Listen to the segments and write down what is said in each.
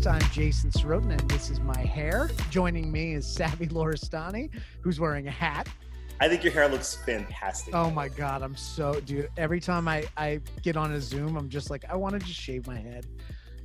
podcast. I'm Jason Sorotin, and this is my hair. Joining me is Savvy Loristani, who's wearing a hat. I think your hair looks fantastic. Oh my god, I'm so dude. Every time I I get on a Zoom, I'm just like, I want to just shave my head,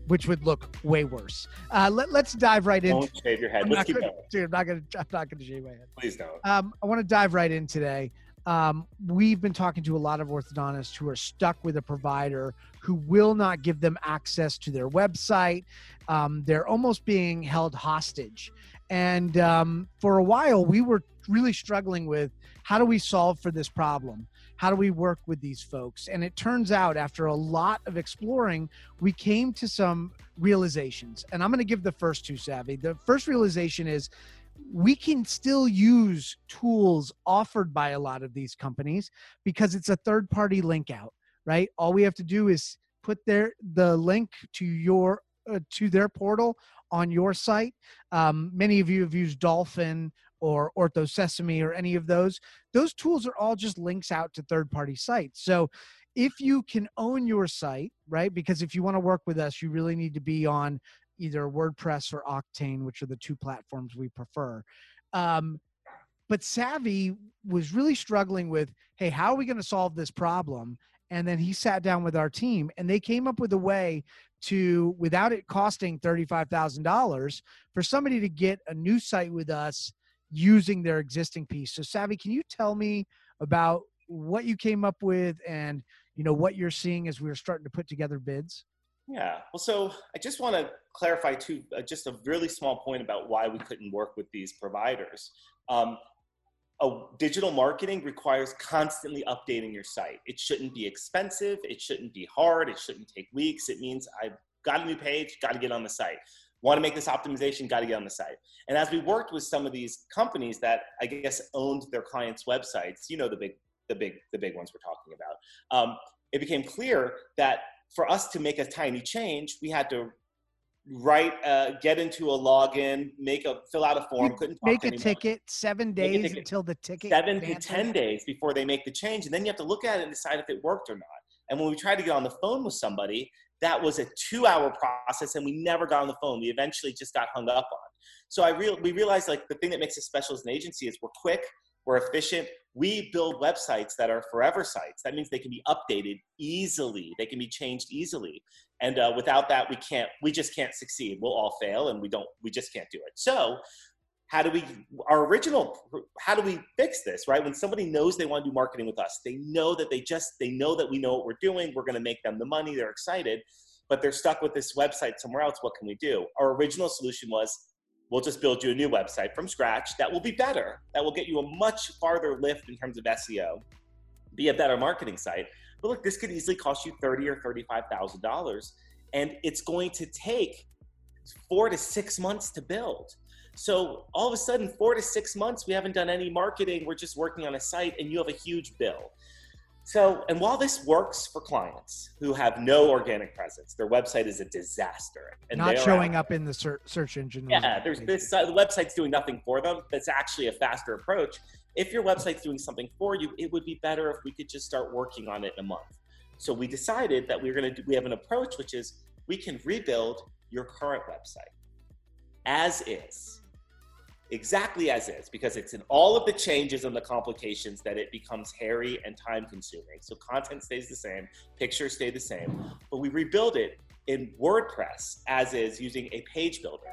which would look way worse. Uh, let, us dive right in. Don't shave your head. I'm Let's keep gonna, going. Dude, I'm not gonna I'm not gonna shave my head. Please don't. Um, I want to dive right in today. Um, we've been talking to a lot of orthodontists who are stuck with a provider who will not give them access to their website. Um, they're almost being held hostage. And um, for a while, we were really struggling with how do we solve for this problem? How do we work with these folks? And it turns out, after a lot of exploring, we came to some realizations. And I'm going to give the first two, Savvy. The first realization is we can still use tools offered by a lot of these companies because it's a third party link out right? All we have to do is put their the link to your uh, to their portal on your site. Um, many of you have used dolphin or ortho sesame or any of those. Those tools are all just links out to third party sites. So if you can own your site right because if you want to work with us you really need to be on either WordPress or Octane, which are the two platforms we prefer. Um, but Savvy was really struggling with, hey, how are we going to solve this problem? And then he sat down with our team and they came up with a way to, without it costing $35,000, for somebody to get a new site with us using their existing piece. So Savvy, can you tell me about what you came up with and you know what you're seeing as we are starting to put together bids? Yeah. Well, so I just want to clarify too, uh, just a really small point about why we couldn't work with these providers. Um, a digital marketing requires constantly updating your site. It shouldn't be expensive. It shouldn't be hard. It shouldn't take weeks. It means I've got a new page, got to get on the site. Want to make this optimization, got to get on the site. And as we worked with some of these companies that I guess owned their clients' websites, you know the big, the big, the big ones we're talking about. Um, it became clear that for us to make a tiny change, we had to write, uh, get into a login, make a fill out a form. Couldn't make a ticket. Seven days ticket. until the ticket. Seven to ten days before they make the change, and then you have to look at it and decide if it worked or not. And when we tried to get on the phone with somebody, that was a two-hour process, and we never got on the phone. We eventually just got hung up on. So I real we realized like the thing that makes us special as an agency is we're quick, we're efficient, we build websites that are forever sites. That means they can be updated easily. They can be changed easily. And uh, without that, we can't. We just can't succeed. We'll all fail, and we don't. We just can't do it. So, how do we? Our original. How do we fix this? Right? When somebody knows they want to do marketing with us, they know that they just. They know that we know what we're doing. We're going to make them the money. They're excited, but they're stuck with this website somewhere else. What can we do? Our original solution was we'll just build you a new website from scratch that will be better, that will get you a much farther lift in terms of SEO, be a better marketing site. But look, this could easily cost you thirty or thirty-five thousand dollars, and it's going to take four to six months to build. So all of a sudden, four to six months, we haven't done any marketing. We're just working on a site, and you have a huge bill. So, and while this works for clients who have no organic presence, their website is a disaster. And not showing up in the search, search engine. Yeah, there's this, uh, the website's doing nothing for them. That's actually a faster approach. If your website's doing something for you, it would be better if we could just start working on it in a month. So we decided that we are going to do, we have an approach, which is we can rebuild your current website as is exactly as is because it's in all of the changes and the complications that it becomes hairy and time consuming. So content stays the same, pictures stay the same, but we rebuild it in WordPress as is using a page builder.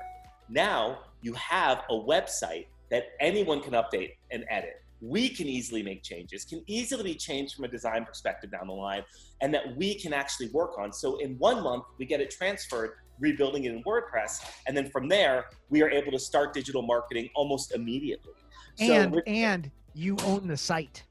Now you have a website that anyone can update and edit. We can easily make changes, can easily be changed from a design perspective down the line, and that we can actually work on. So in one month, we get it transferred rebuilding it in WordPress. And then from there, we are able to start digital marketing almost immediately. And so and you own the site.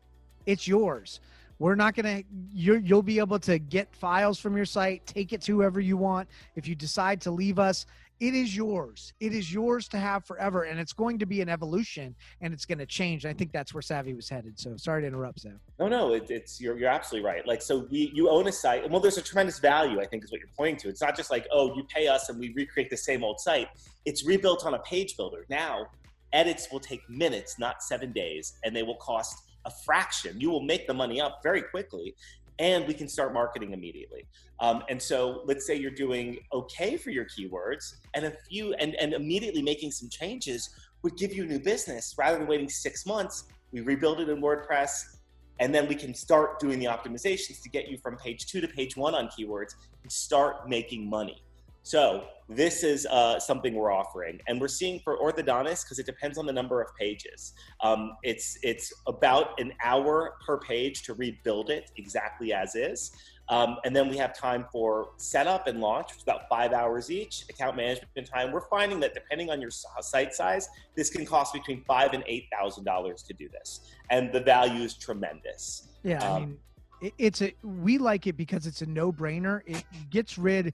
It's yours. We're not gonna you you'll be able to get files from your site, take it to whoever you want. If you decide to leave us, it is yours. It is yours to have forever, and it's going to be an evolution, and it's going to change. I think that's where Savvy was headed. So sorry to interrupt, Sav. No, no, it, it's you're you're absolutely right. Like so, we you own a site, and well, there's a tremendous value. I think is what you're pointing to. It's not just like oh, you pay us and we recreate the same old site. It's rebuilt on a page builder. Now, edits will take minutes, not seven days, and they will cost a fraction. You will make the money up very quickly and we can start marketing immediately. Um, and so let's say you're doing okay for your keywords and a few and, and immediately making some changes would give you a new business rather than waiting six months. We rebuild it in WordPress and then we can start doing the optimizations to get you from page two to page one on keywords and start making money. So this is uh, something we're offering, and we're seeing for orthodontists because it depends on the number of pages. Um, it's it's about an hour per page to rebuild it exactly as is. Um, and then we have time for setup and launch, which is about five hours each. Account management time. We're finding that depending on your site size, this can cost between five and eight thousand dollars to do this, and the value is tremendous. Yeah, um, I mean, it's a we like it because it's a no-brainer. It gets rid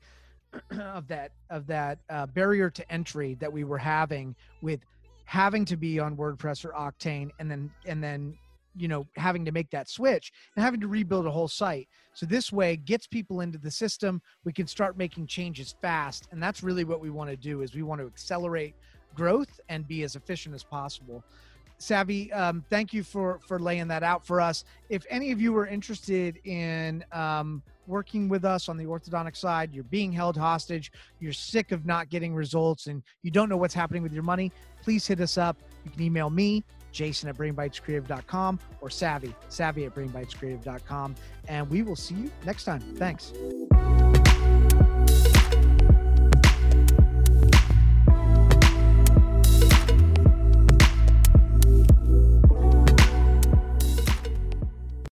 of that of that uh, barrier to entry that we were having with having to be on WordPress or Octane, and then and then you know having to make that switch and having to rebuild a whole site. So this way gets people into the system. We can start making changes fast. And that's really what we want to do is we want to accelerate growth and be as efficient as possible. Savvy um, thank you for for laying that out for us. If any of you are interested in um, working with us on the orthodontic side. You're being held hostage. You're sick of not getting results and you don't know what's happening with your money. Please hit us up. You can email me jason at brainbitescreative.com or savvy savvy at brainbitescreative.com and we will see you next time. Thanks